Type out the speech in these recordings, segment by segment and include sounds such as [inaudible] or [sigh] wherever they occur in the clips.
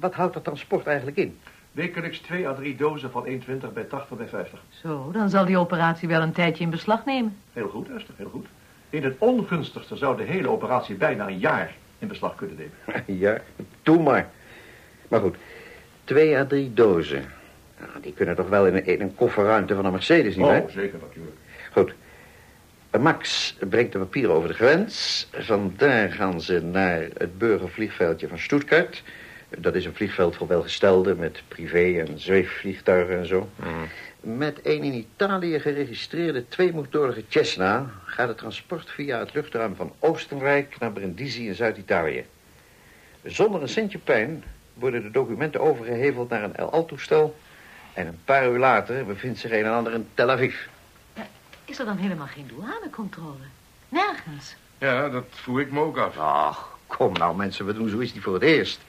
wat houdt dat transport eigenlijk in? Wekelijks 2 à 3 dozen van 1,20 bij 80 bij 50. Zo, dan zal die operatie wel een tijdje in beslag nemen. Heel goed, Esther, heel goed. In het ongunstigste zou de hele operatie bijna een jaar in beslag kunnen nemen. [laughs] Ja, doe maar. Maar goed, twee à drie dozen. Nou, die kunnen toch wel in een, in een kofferruimte van een Mercedes, niet Oh, zeker natuurlijk. Goed. Max brengt de papieren over de grens. Vandaar gaan ze naar het burgervliegveldje van Stuttgart. Dat is een vliegveld voor welgestelden met privé- en zweefvliegtuigen en zo. Met een in Italië geregistreerde tweemotorige Cessna... gaat het transport via het luchtruim van Oostenrijk naar Brindisi in Zuid-Italië. Zonder een centje pijn worden de documenten overgeheveld naar een El Al-toestel... en een paar uur later bevindt zich een en ander in Tel Aviv. Is er dan helemaal geen douanecontrole? Nergens. Ja, dat voer ik me ook af. Ach, kom nou mensen, we doen zoiets niet voor het eerst.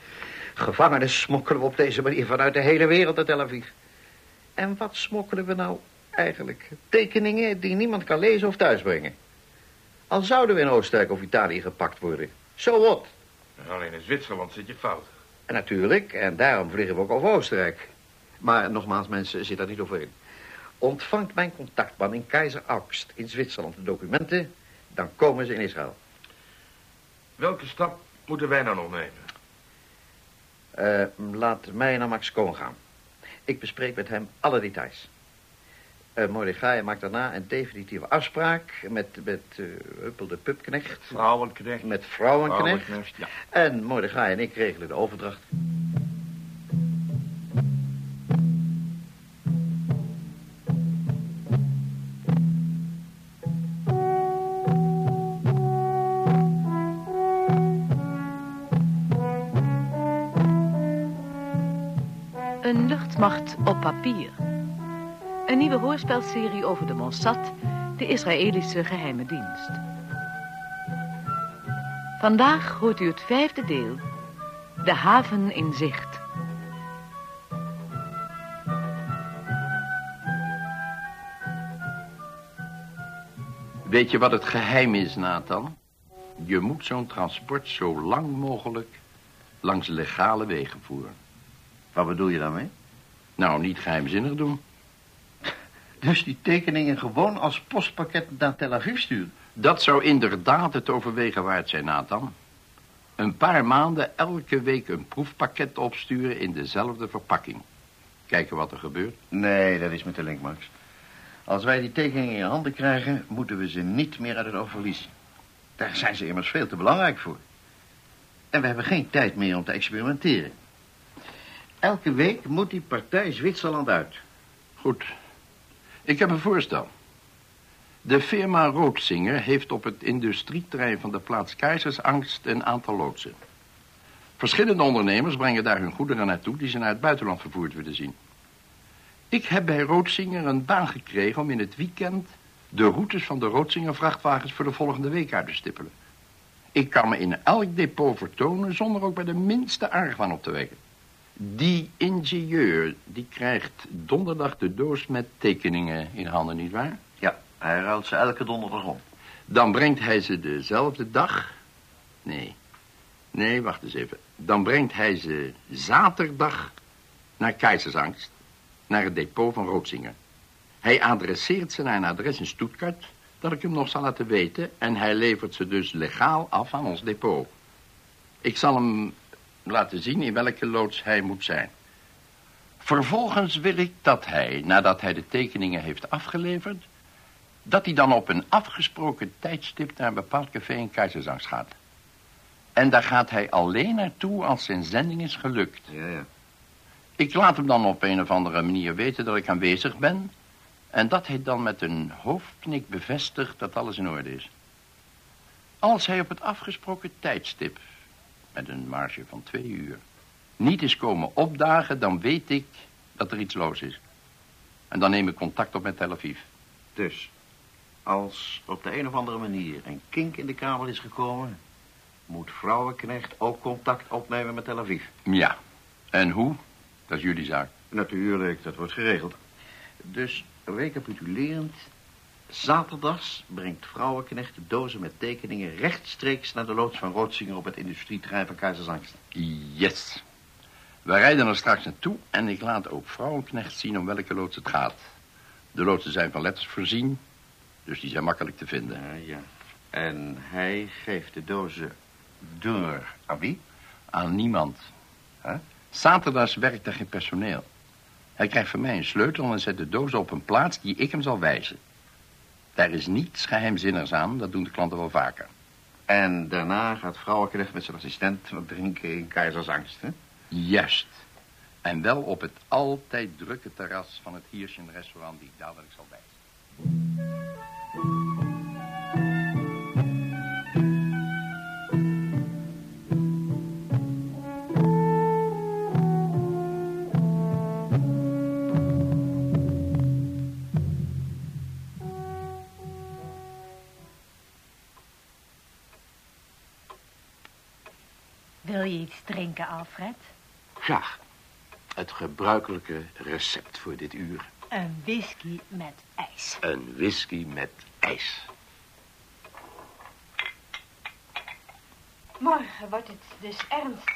Gevangenen smokkelen we op deze manier vanuit de hele wereld naar Tel Aviv. En wat smokkelen we nou eigenlijk? Tekeningen die niemand kan lezen of thuisbrengen. Al zouden we in Oostenrijk of Italië gepakt worden. Zo so wat. Alleen in Zwitserland zit je fout. En natuurlijk, en daarom vliegen we ook over Oostenrijk. Maar nogmaals, mensen, zit daar niet over in. Ontvangt mijn contactman in Keizer Augst in Zwitserland de documenten... dan komen ze in Israël. Welke stap moeten wij nou nog nemen? Uh, laat mij naar Max Koon gaan. Ik bespreek met hem alle details. Uh, Mordechai maakt daarna een definitieve afspraak met, met uh, Huppel de Pupknecht. Vrouwenknecht. Met Vrouwenknecht. Vrouwenknecht ja. En Mordechai en ik regelen de overdracht. Papier. Een nieuwe hoorspelserie over de Mossad, de Israëlische geheime dienst. Vandaag hoort u het vijfde deel. De haven in zicht. Weet je wat het geheim is, Nathan? Je moet zo'n transport zo lang mogelijk langs legale wegen voeren. Wat bedoel je daarmee? Nou, niet geheimzinnig doen. Dus die tekeningen gewoon als postpakket naar Tel Aviv sturen? Dat zou inderdaad het overwegen waard zijn, Nathan. Een paar maanden elke week een proefpakket opsturen in dezelfde verpakking. Kijken wat er gebeurt. Nee, dat is met de link, Max. Als wij die tekeningen in handen krijgen, moeten we ze niet meer uit het oog verliezen. Daar zijn ze immers veel te belangrijk voor. En we hebben geen tijd meer om te experimenteren. Elke week moet die partij Zwitserland uit. Goed. Ik heb een voorstel. De firma Roodsinger heeft op het industrieterrein van de plaats Keizersangst een aantal loodsen. Verschillende ondernemers brengen daar hun goederen naartoe die ze naar het buitenland vervoerd willen zien. Ik heb bij Roodsinger een baan gekregen om in het weekend de routes van de Roodsinger vrachtwagens voor de volgende week uit te stippelen. Ik kan me in elk depot vertonen zonder ook bij de minste argwaan op te wekken. Die ingenieur, die krijgt donderdag de doos met tekeningen in handen, nietwaar? Ja, hij ruilt ze elke donderdag om. Dan brengt hij ze dezelfde dag... Nee, nee, wacht eens even. Dan brengt hij ze zaterdag naar Keizersangst, naar het depot van Roodsinger. Hij adresseert ze naar een adres in Stuttgart, dat ik hem nog zal laten weten... en hij levert ze dus legaal af aan ons depot. Ik zal hem laten zien in welke loods hij moet zijn. Vervolgens wil ik dat hij, nadat hij de tekeningen heeft afgeleverd... dat hij dan op een afgesproken tijdstip naar een bepaald café in Keizersangst gaat. En daar gaat hij alleen naartoe als zijn zending is gelukt. Ja, ja. Ik laat hem dan op een of andere manier weten dat ik aanwezig ben... en dat hij dan met een hoofdknik bevestigt dat alles in orde is. Als hij op het afgesproken tijdstip met een marge van twee uur, niet is komen opdagen, dan weet ik dat er iets los is. En dan neem ik contact op met Tel Aviv. Dus, als op de een of andere manier een kink in de kabel is gekomen... moet vrouwenknecht ook contact opnemen met Tel Aviv. Ja. En hoe? Dat is jullie zaak. Natuurlijk, dat wordt geregeld. Dus, recapitulerend... Zaterdags brengt vrouwenknecht de dozen met tekeningen rechtstreeks naar de loods van Roodsinger op het industrieterrein van Keizersangst. Yes. We rijden er straks naartoe en ik laat ook vrouwenknecht zien om welke loods het gaat. De loodsen zijn van letters voorzien, dus die zijn makkelijk te vinden. Ja, ja. En hij geeft de dozen door aan wie? Aan niemand. Huh? Zaterdags werkt er geen personeel. Hij krijgt van mij een sleutel en zet de doos op een plaats die ik hem zal wijzen. Daar is niets geheimzinnigs aan, dat doen de klanten wel vaker. En daarna gaat vrouwenknecht met zijn assistent wat drinken in keizersangst, hè? Juist. En wel op het altijd drukke terras van het Hirschen restaurant die ik dadelijk zal wijzen. Wil je iets drinken, Alfred? Graag. Het gebruikelijke recept voor dit uur. Een whisky met ijs. Een whisky met ijs. Morgen wordt het dus ernst.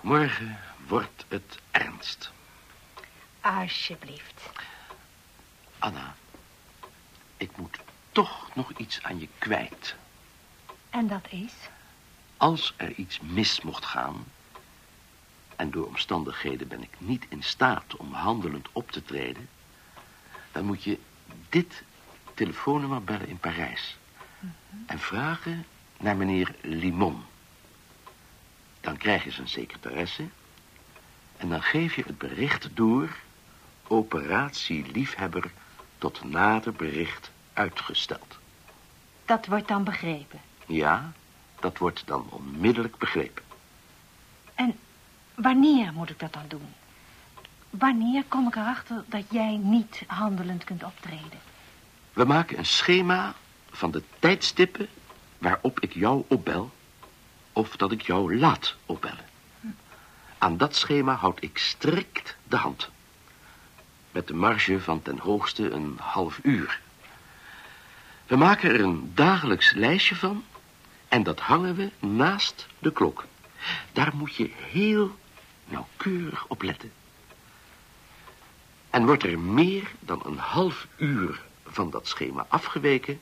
Morgen wordt het ernst. Alsjeblieft. Anna, ik moet toch nog iets aan je kwijt. En dat is? Als er iets mis mocht gaan... en door omstandigheden ben ik niet in staat om handelend op te treden... dan moet je dit telefoonnummer bellen in Parijs. En vragen naar meneer Limon. Dan krijg je zijn secretaresse... en dan geef je het bericht door... operatie liefhebber tot nader bericht uitgesteld. Dat wordt dan begrepen. Ja, dat wordt dan onmiddellijk begrepen. En wanneer moet ik dat dan doen? Wanneer kom ik erachter dat jij niet handelend kunt optreden? We maken een schema van de tijdstippen waarop ik jou opbel... of dat ik jou laat opbellen. Aan dat schema houd ik strikt de hand. Met de marge van ten hoogste een half uur. We maken er een dagelijks lijstje van... en dat hangen we naast de klok. Daar moet je heel nauwkeurig op letten. En wordt er meer dan een half uur van dat schema afgeweken...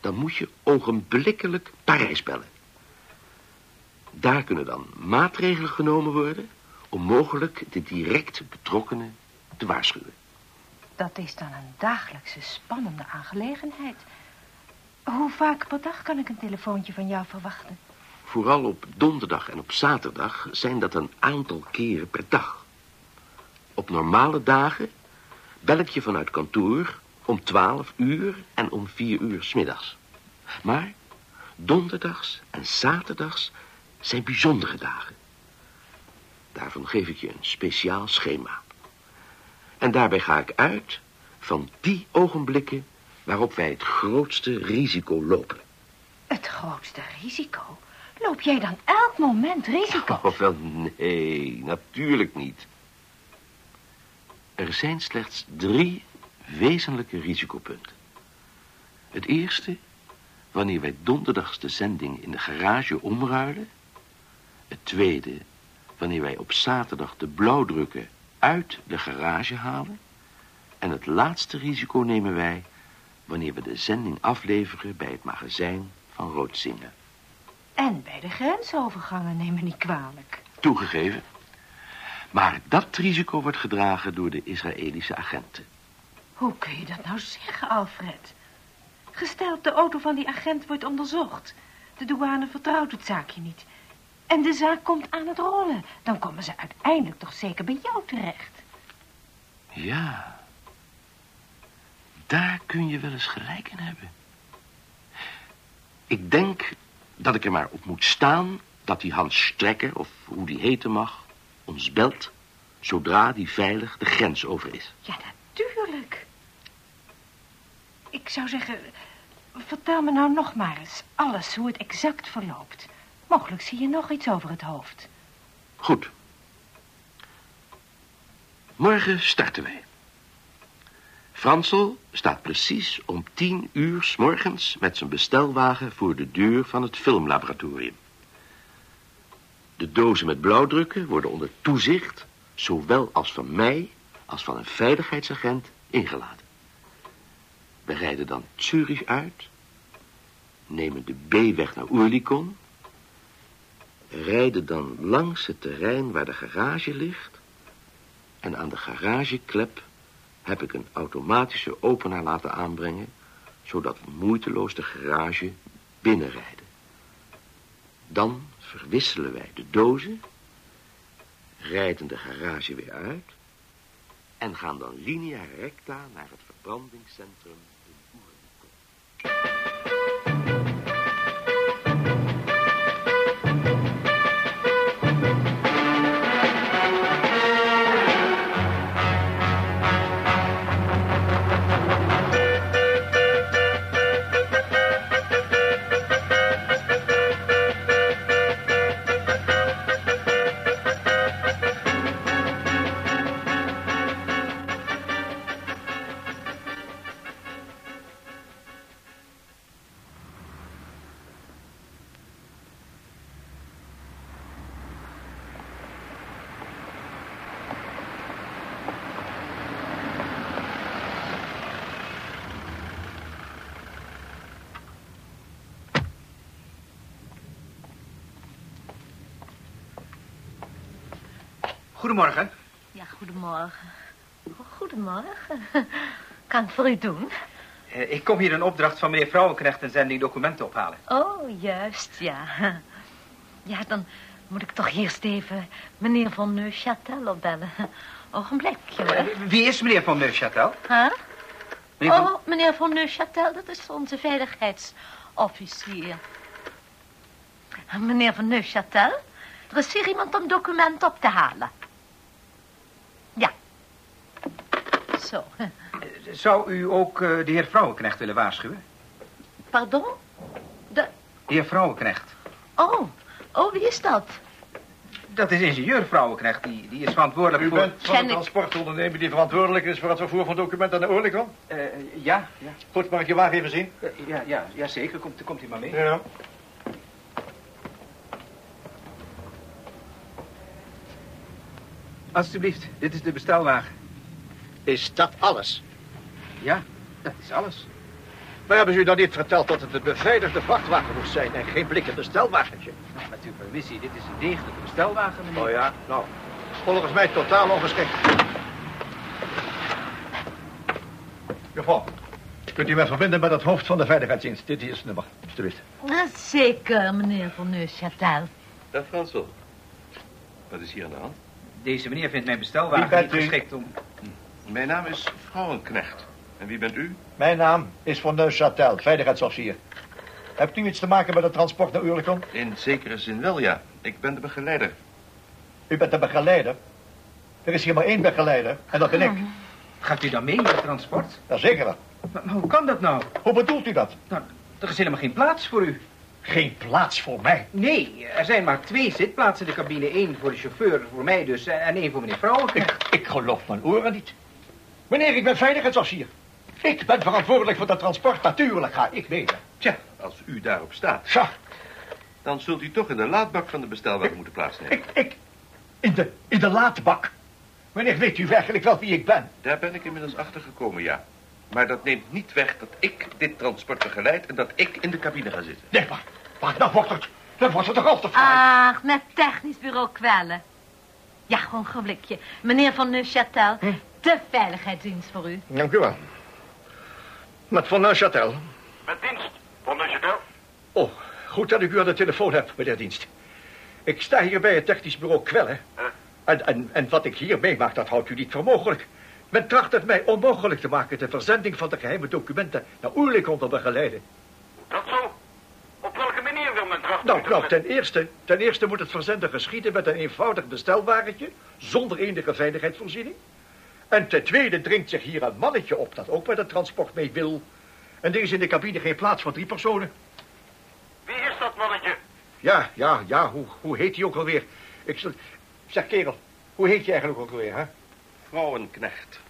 dan moet je ogenblikkelijk Parijs bellen. Daar kunnen dan maatregelen genomen worden... om mogelijk de direct betrokkenen te waarschuwen. Dat is dan een dagelijkse spannende aangelegenheid. Hoe vaak per dag kan ik een telefoontje van jou verwachten? Vooral op donderdag en op zaterdag zijn dat een aantal keren per dag. Op normale dagen bel ik je vanuit kantoor om 12 uur en om 4 uur 's middags. Maar donderdags en zaterdags zijn bijzondere dagen. Daarvan geef ik je een speciaal schema. En daarbij ga ik uit van die ogenblikken waarop wij het grootste risico lopen. Het grootste risico? Loop jij dan elk moment risico? [laughs] Oh, wel nee, natuurlijk niet. Er zijn slechts drie wezenlijke risicopunten. Het eerste, wanneer wij donderdags de zending in de garage omruilen. Het tweede, wanneer wij op zaterdag de blauwdrukken uit de garage halen. En het laatste risico nemen wij wanneer we de zending afleveren bij het magazijn van Roodzinge. En bij de grensovergangen, neem me niet kwalijk. Toegegeven. Maar dat risico wordt gedragen door de Israëlische agenten. Hoe kun je dat nou zeggen, Alfred? Gesteld de auto van die agent wordt onderzocht. De douane vertrouwt het zaakje niet. En de zaak komt aan het rollen. Dan komen ze uiteindelijk toch zeker bij jou terecht. Ja. Daar kun je wel eens gelijk in hebben. Ik denk dat ik er maar op moet staan... dat die Hans Strekker, of hoe die heten mag... ons belt zodra die veilig de grens over is. Ja, natuurlijk. Ik zou zeggen... Vertel me nou nog maar eens alles, hoe het exact verloopt. Mogelijk zie je nog iets over het hoofd. Goed. Morgen starten wij. Fransel staat precies om tien uur s morgens met zijn bestelwagen voor de deur van het filmlaboratorium. De dozen met blauwdrukken worden onder toezicht, zowel als van mij als van een veiligheidsagent, ingeladen. We rijden dan Zurich uit, nemen de B-weg naar Oerlikon, rijden dan langs het terrein waar de garage ligt en aan de garageklep heb ik een automatische openaar laten aanbrengen, zodat we moeiteloos de garage binnenrijden. Dan verwisselen wij de dozen, rijden de garage weer uit en gaan dan linea recta naar het verbrandingscentrum in Oerlikon. Goedemorgen. Ja, goedemorgen. Goedemorgen. [laughs] Kan ik voor u doen? Eh, ik kom hier een opdracht van meneer Vrouwenknecht een zending documenten ophalen. Oh, juist, ja. [laughs] Ja, dan moet ik toch eerst even meneer van Neuchâtel opbellen. [laughs] Ogenblikje, hoor. Eh, wie is meneer van Neuchâtel? Huh? Meneer van... Oh, meneer van Neuchâtel, dat is onze veiligheidsofficier. Meneer van Neuchâtel, er is hier iemand om documenten op te halen. Ja. Zo. [laughs] Zou u ook eh, de heer Vrouwenknecht willen waarschuwen? Pardon? De... De heer Vrouwenknecht. Oh, oh, wie is dat? Dat is ingenieur Vrouwenknecht. Die, die is verantwoordelijk U voor... bent van Ken de ik. transportonderneming die verantwoordelijk is voor het vervoer van documenten naar Oerlikon? Eh, ja, ja, Goed, mag ik je wagen even zien? Eh, ja, ja, ja, zeker. Komt, komt u maar mee. Ja. Alsjeblieft, dit is de bestelwagen. Is dat alles? Ja, dat is alles. Maar hebben ze u dan niet verteld dat het een beveiligde vrachtwagen moest zijn en geen blikken bestelwagentje? Nou, met uw permissie, dit is een degelijke bestelwagen, meneer. Oh ja, nou, volgens mij totaal ongeschikt. Juffrouw, kunt u mij verbinden met het hoofd van de veiligheidsdienst? Dit is het nummer, alstublieft. Ah, Zeker, meneer van Neuchâtel. Dag Fransel. Wat is hier aan de hand? Deze meneer vindt mijn bestelwagen niet geschikt om... Mijn naam is Vrouwenknecht. En wie bent u? Mijn naam is Van Neuchâtel, veiligheidsofficier. Hebt u iets te maken met het transport naar Oerlikon? In zekere zin wel, ja. Ik ben de begeleider. U bent de begeleider. Er is hier maar één begeleider, en dat ben ik. Gaat u dan mee met het transport? Jazeker wel. Maar, maar hoe kan dat nou? Hoe bedoelt u dat? Nou, er is helemaal geen plaats voor u. Geen plaats voor mij. Nee, er zijn maar twee zitplaatsen in de cabine. Eén voor de chauffeur, voor mij dus, en één voor meneer Vrouwenknecht. Ik, ik geloof mijn oren niet. Meneer, ik ben veiligheidsofficier. Ik ben verantwoordelijk voor dat transport. Natuurlijk ga ik mee. Tja, als u daarop staat, Zo, dan zult u toch in de laadbak van de bestelwagen moeten plaatsnemen. ik, ik, in de, in de laadbak. Meneer, weet u werkelijk wel wie ik ben? Daar ben ik inmiddels achter gekomen, ja. Maar dat neemt niet weg dat ik dit transport begeleid en dat ik in de cabine ga zitten. Nee, maar, maar dan wordt het, dan wordt het toch al te fraai. Ach, met technisch bureau kwellen. Ja, gewoon een blikje. Meneer van Neuchâtel, de veiligheidsdienst voor u. Dank u wel. Met Van Neuchâtel. Met dienst, van Neuchâtel. Oh, goed dat ik u aan de telefoon heb, meneer Dienst. Ik sta hier bij het technisch bureau kwellen. En, en, en wat ik hier meemaak, dat houdt u niet voor mogelijk. Men tracht het mij onmogelijk te maken de verzending van de geheime documenten naar Oerlikon te begeleiden. Dat zo? Op welke manier wil men trachten? Nou, nou, ten eerste, ten eerste moet het verzenden geschieden met een eenvoudig bestelwagentje, zonder enige veiligheidsvoorziening. En ten tweede dringt zich hier een mannetje op dat ook met het transport mee wil. En er is in de cabine geen plaats voor drie personen. Wie is dat mannetje? Ja, ja, ja, hoe, hoe heet hij ook alweer? Ik zal... Zeg, kerel, hoe heet je eigenlijk ook alweer, hè? Vrouwenknecht.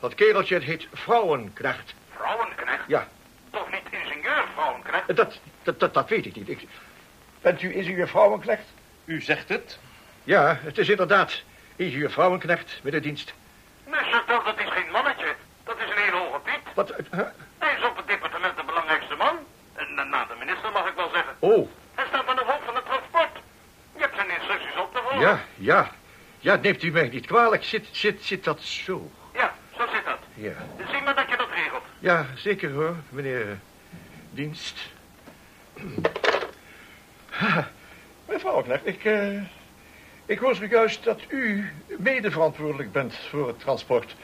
Dat kereltje heet Vrouwenknecht. Vrouwenknecht? Ja, Toch niet ingenieur, vrouwenknecht? dat, dat, dat, dat weet ik niet. Ik... Bent u ingenieur Vrouwenknecht? U zegt het. Ja, het is inderdaad hier vrouwenknecht met de dienst. Nee, Chantal, dat is geen mannetje. Dat is een heel hoge piep. Wat? eh, huh? Hij is op het departement de belangrijkste man. En na- na de minister mag ik wel zeggen. Oh, Hij staat aan de hoofd van het transport. Je hebt zijn instructies op te volgen. ja, ja. Ja, neemt u mij niet kwalijk. Zit, zit, zit dat zo? Ja, zo zit dat. Ja. Zie maar dat je dat regelt. Ja, zeker hoor, meneer eh, Dienst. Ha, Mevrouw Knecht, ik, eh, ik hoor zojuist dat u mede verantwoordelijk bent voor het transport.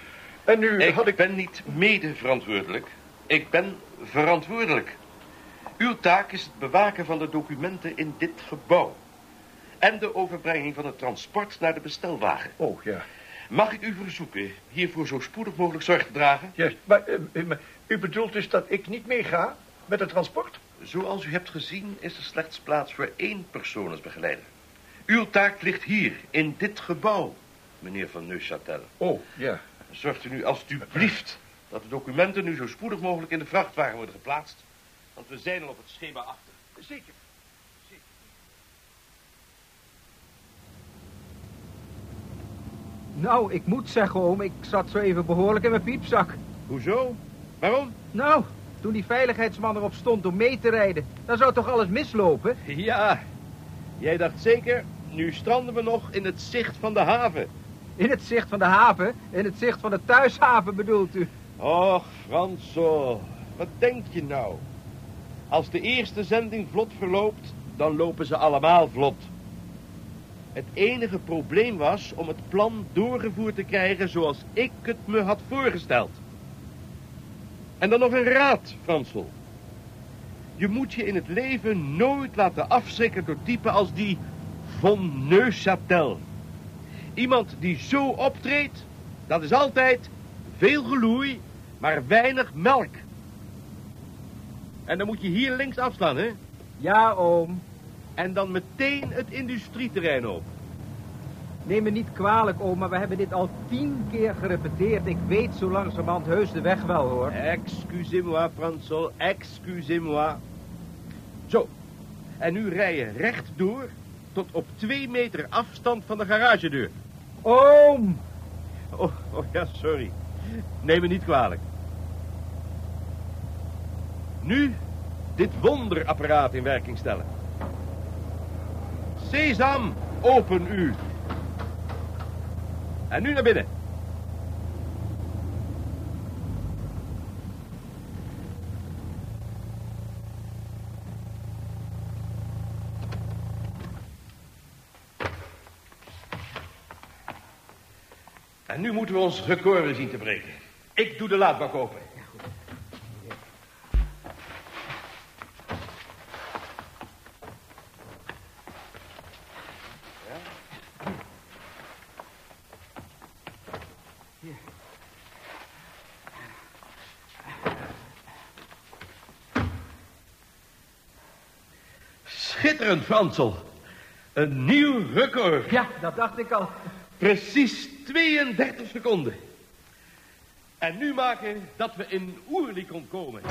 En nu Ik had ik... ben niet mede verantwoordelijk. Ik ben verantwoordelijk. Uw taak is het bewaken van de documenten in dit gebouw. En de overbrenging van het transport naar de bestelwagen. Oh, ja. Mag ik u verzoeken hiervoor zo spoedig mogelijk zorg te dragen? ja maar, eh, eh, maar u bedoelt dus dat ik niet meega met het transport? Zoals u hebt gezien is er slechts plaats voor één persoonsbegeleider. Uw taak ligt hier, in dit gebouw, meneer van Neuchâtel. Oh, ja. Zorgt u nu alstublieft dat de documenten nu zo spoedig mogelijk in de vrachtwagen worden geplaatst. Want we zijn al op het schema achter. Zeker. Nou, ik moet zeggen, oom, ik zat zo even behoorlijk in mijn piepzak. Hoezo? Waarom? Nou, toen die veiligheidsman erop stond om mee te rijden, dan zou toch alles mislopen? Ja, jij dacht zeker, nu stranden we nog in het zicht van de haven. In het zicht van de haven, in het zicht van de thuishaven bedoelt u? Och, Fransel, wat denk je nou? Als de eerste zending vlot verloopt, dan lopen ze allemaal vlot. Het enige probleem was om het plan doorgevoerd te krijgen zoals ik het me had voorgesteld. En dan nog een raad, Fransel. Je moet je in het leven nooit laten afschrikken door typen als die von Neuchâtel. Iemand die zo optreedt, dat is altijd veel geloei, maar weinig melk. En dan moet je hier links afslaan, hè? Ja, oom. En dan meteen het industrieterrein op. Neem me niet kwalijk, oom, maar we hebben dit al tien keer gerepeteerd. Ik weet zo langzamerhand heus de weg wel, hoor. Excusez-moi, Fransol, excusez-moi. Zo, en nu rij je rechtdoor tot op twee meter afstand van de garagedeur. Oom! Oh, oh ja, sorry. Neem me niet kwalijk. Nu dit wonderapparaat in werking stellen. Sesam, open u. En nu naar binnen. En nu moeten we ons record weer zien te breken. Ik doe de laadbak open. Schitterend, Fransel. Een nieuw record. Ja, dat dacht ik al. Precies 32 seconden. En nu maken dat we in Oerlikon komen.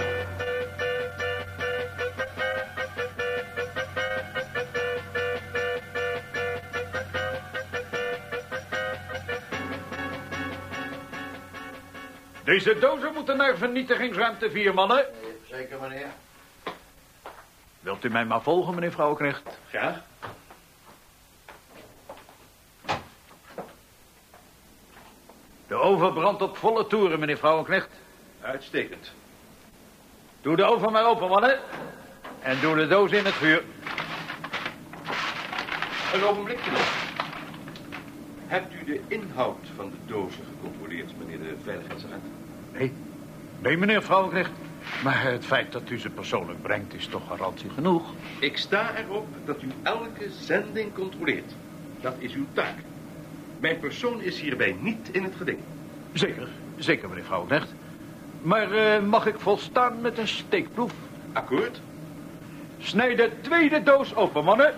Deze dozen moeten naar vernietigingsruimte 4, mannen. Zeker, meneer. Wilt u mij maar volgen, meneer Vrouwenknecht? Graag. De oven brandt op volle toeren, meneer Vrouwenknecht. Uitstekend. Doe de oven maar open, mannen. En doe de doos in het vuur. Een ogenblikje nog. Hebt u de inhoud van de dozen gecontroleerd, meneer de veiligheidsagent? Nee. Nee, meneer Vrouwenknecht. Maar het feit dat u ze persoonlijk brengt is toch garantie genoeg. Ik sta erop dat u elke zending controleert. Dat is uw taak. Mijn persoon is hierbij niet in het geding. Zeker, zeker, meneer Vrouwenknecht. Maar eh, mag ik volstaan met een steekproef? Akkoord? Snijd de tweede doos open, mannen.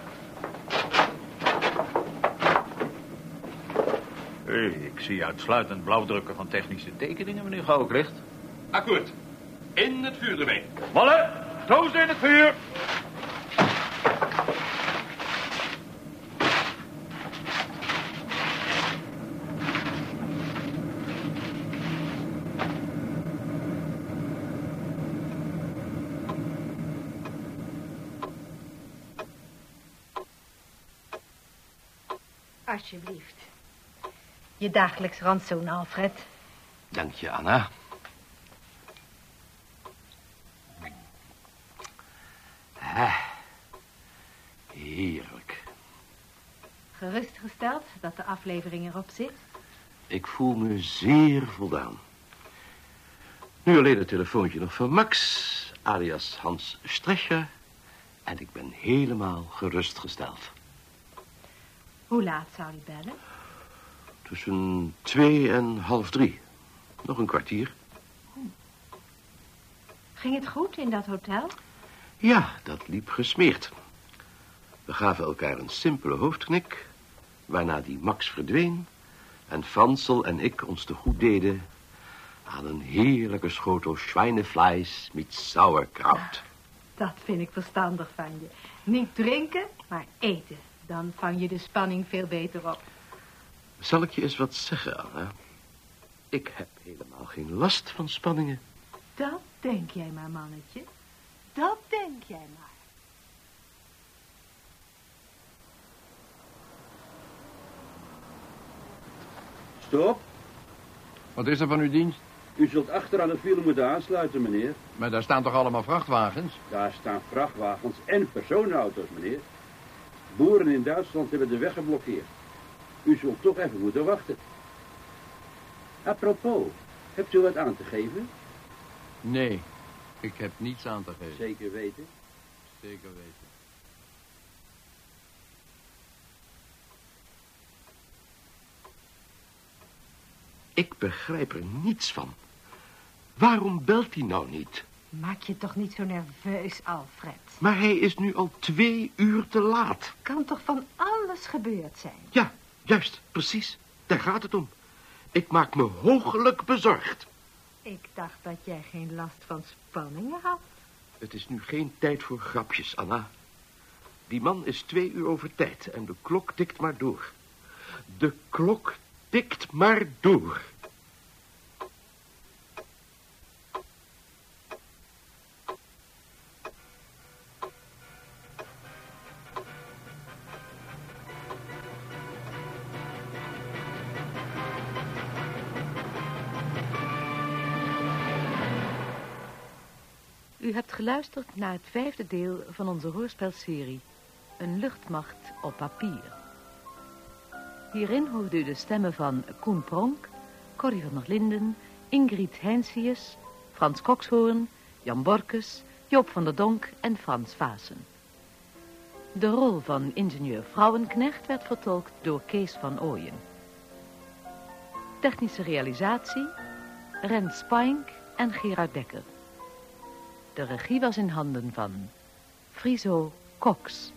Hey, ik zie uitsluitend blauwdrukken van technische tekeningen, meneer Vrouwenknecht. Akkoord. In het vuur ermee. Mannen, doos in het vuur. Alsjeblieft. Je dagelijks rantsoen, Alfred. Dank je, Anna. Ah, heerlijk. Gerustgesteld dat de aflevering erop zit? Ik voel me zeer voldaan. Nu alleen het telefoontje nog van Max, alias Hans Strescher. En ik ben helemaal gerustgesteld. Hoe laat zou hij bellen? Tussen twee en half drie. Nog een kwartier. Ging het goed in dat hotel? Ja, dat liep gesmeerd. We gaven elkaar een simpele hoofdknik, waarna die Max verdween en Fransel en ik ons te goed deden aan een heerlijke schotel schweinefleisch met sauerkraut. Dat vind ik verstandig van je. Niet drinken, maar eten. Dan vang je de spanning veel beter op. Zal ik je eens wat zeggen, Anna? Ik heb helemaal geen last van spanningen. Dat denk jij maar, mannetje. Dat denk jij maar. Stop. Wat is er van uw dienst? U zult achter aan het file moeten aansluiten, meneer. Maar daar staan toch allemaal vrachtwagens? Daar staan vrachtwagens en personenauto's, meneer. Boeren in Duitsland hebben de weg geblokkeerd. U zult toch even moeten wachten. Apropos, hebt u wat aan te geven? Nee, ik heb niets aan te geven. Zeker weten. Zeker weten. Ik begrijp er niets van. Waarom belt hij nou niet? Maak je toch niet zo nerveus, Alfred. Maar hij is nu al twee uur te laat. Kan toch van alles gebeurd zijn? Ja, juist, precies. Daar gaat het om. Ik maak me hoogelijk bezorgd. Ik dacht dat jij geen last van spanningen had. Het is nu geen tijd voor grapjes, Anna. Die man is twee uur over tijd en de klok tikt maar door. De klok tikt maar door. U hebt geluisterd naar het vijfde deel van onze hoorspelserie Een luchtmacht op papier. Hierin hoorde u de stemmen van Koen Pronk, Corrie van der Linden, Ingrid Heinsius, Frans Kokshoorn, Jan Borkes, Joop van der Donk en Frans Vaassen. De rol van ingenieur Vrouwenknecht werd vertolkt door Kees van Ooyen. Technische realisatie, Rens Spink en Gerard Dekker. De regie was in handen van Friso Cox.